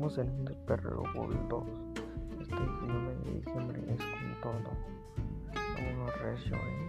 Estamos en el Perro Bull 2. Este 19 de diciembre es con todo. Uno recio, ¿eh?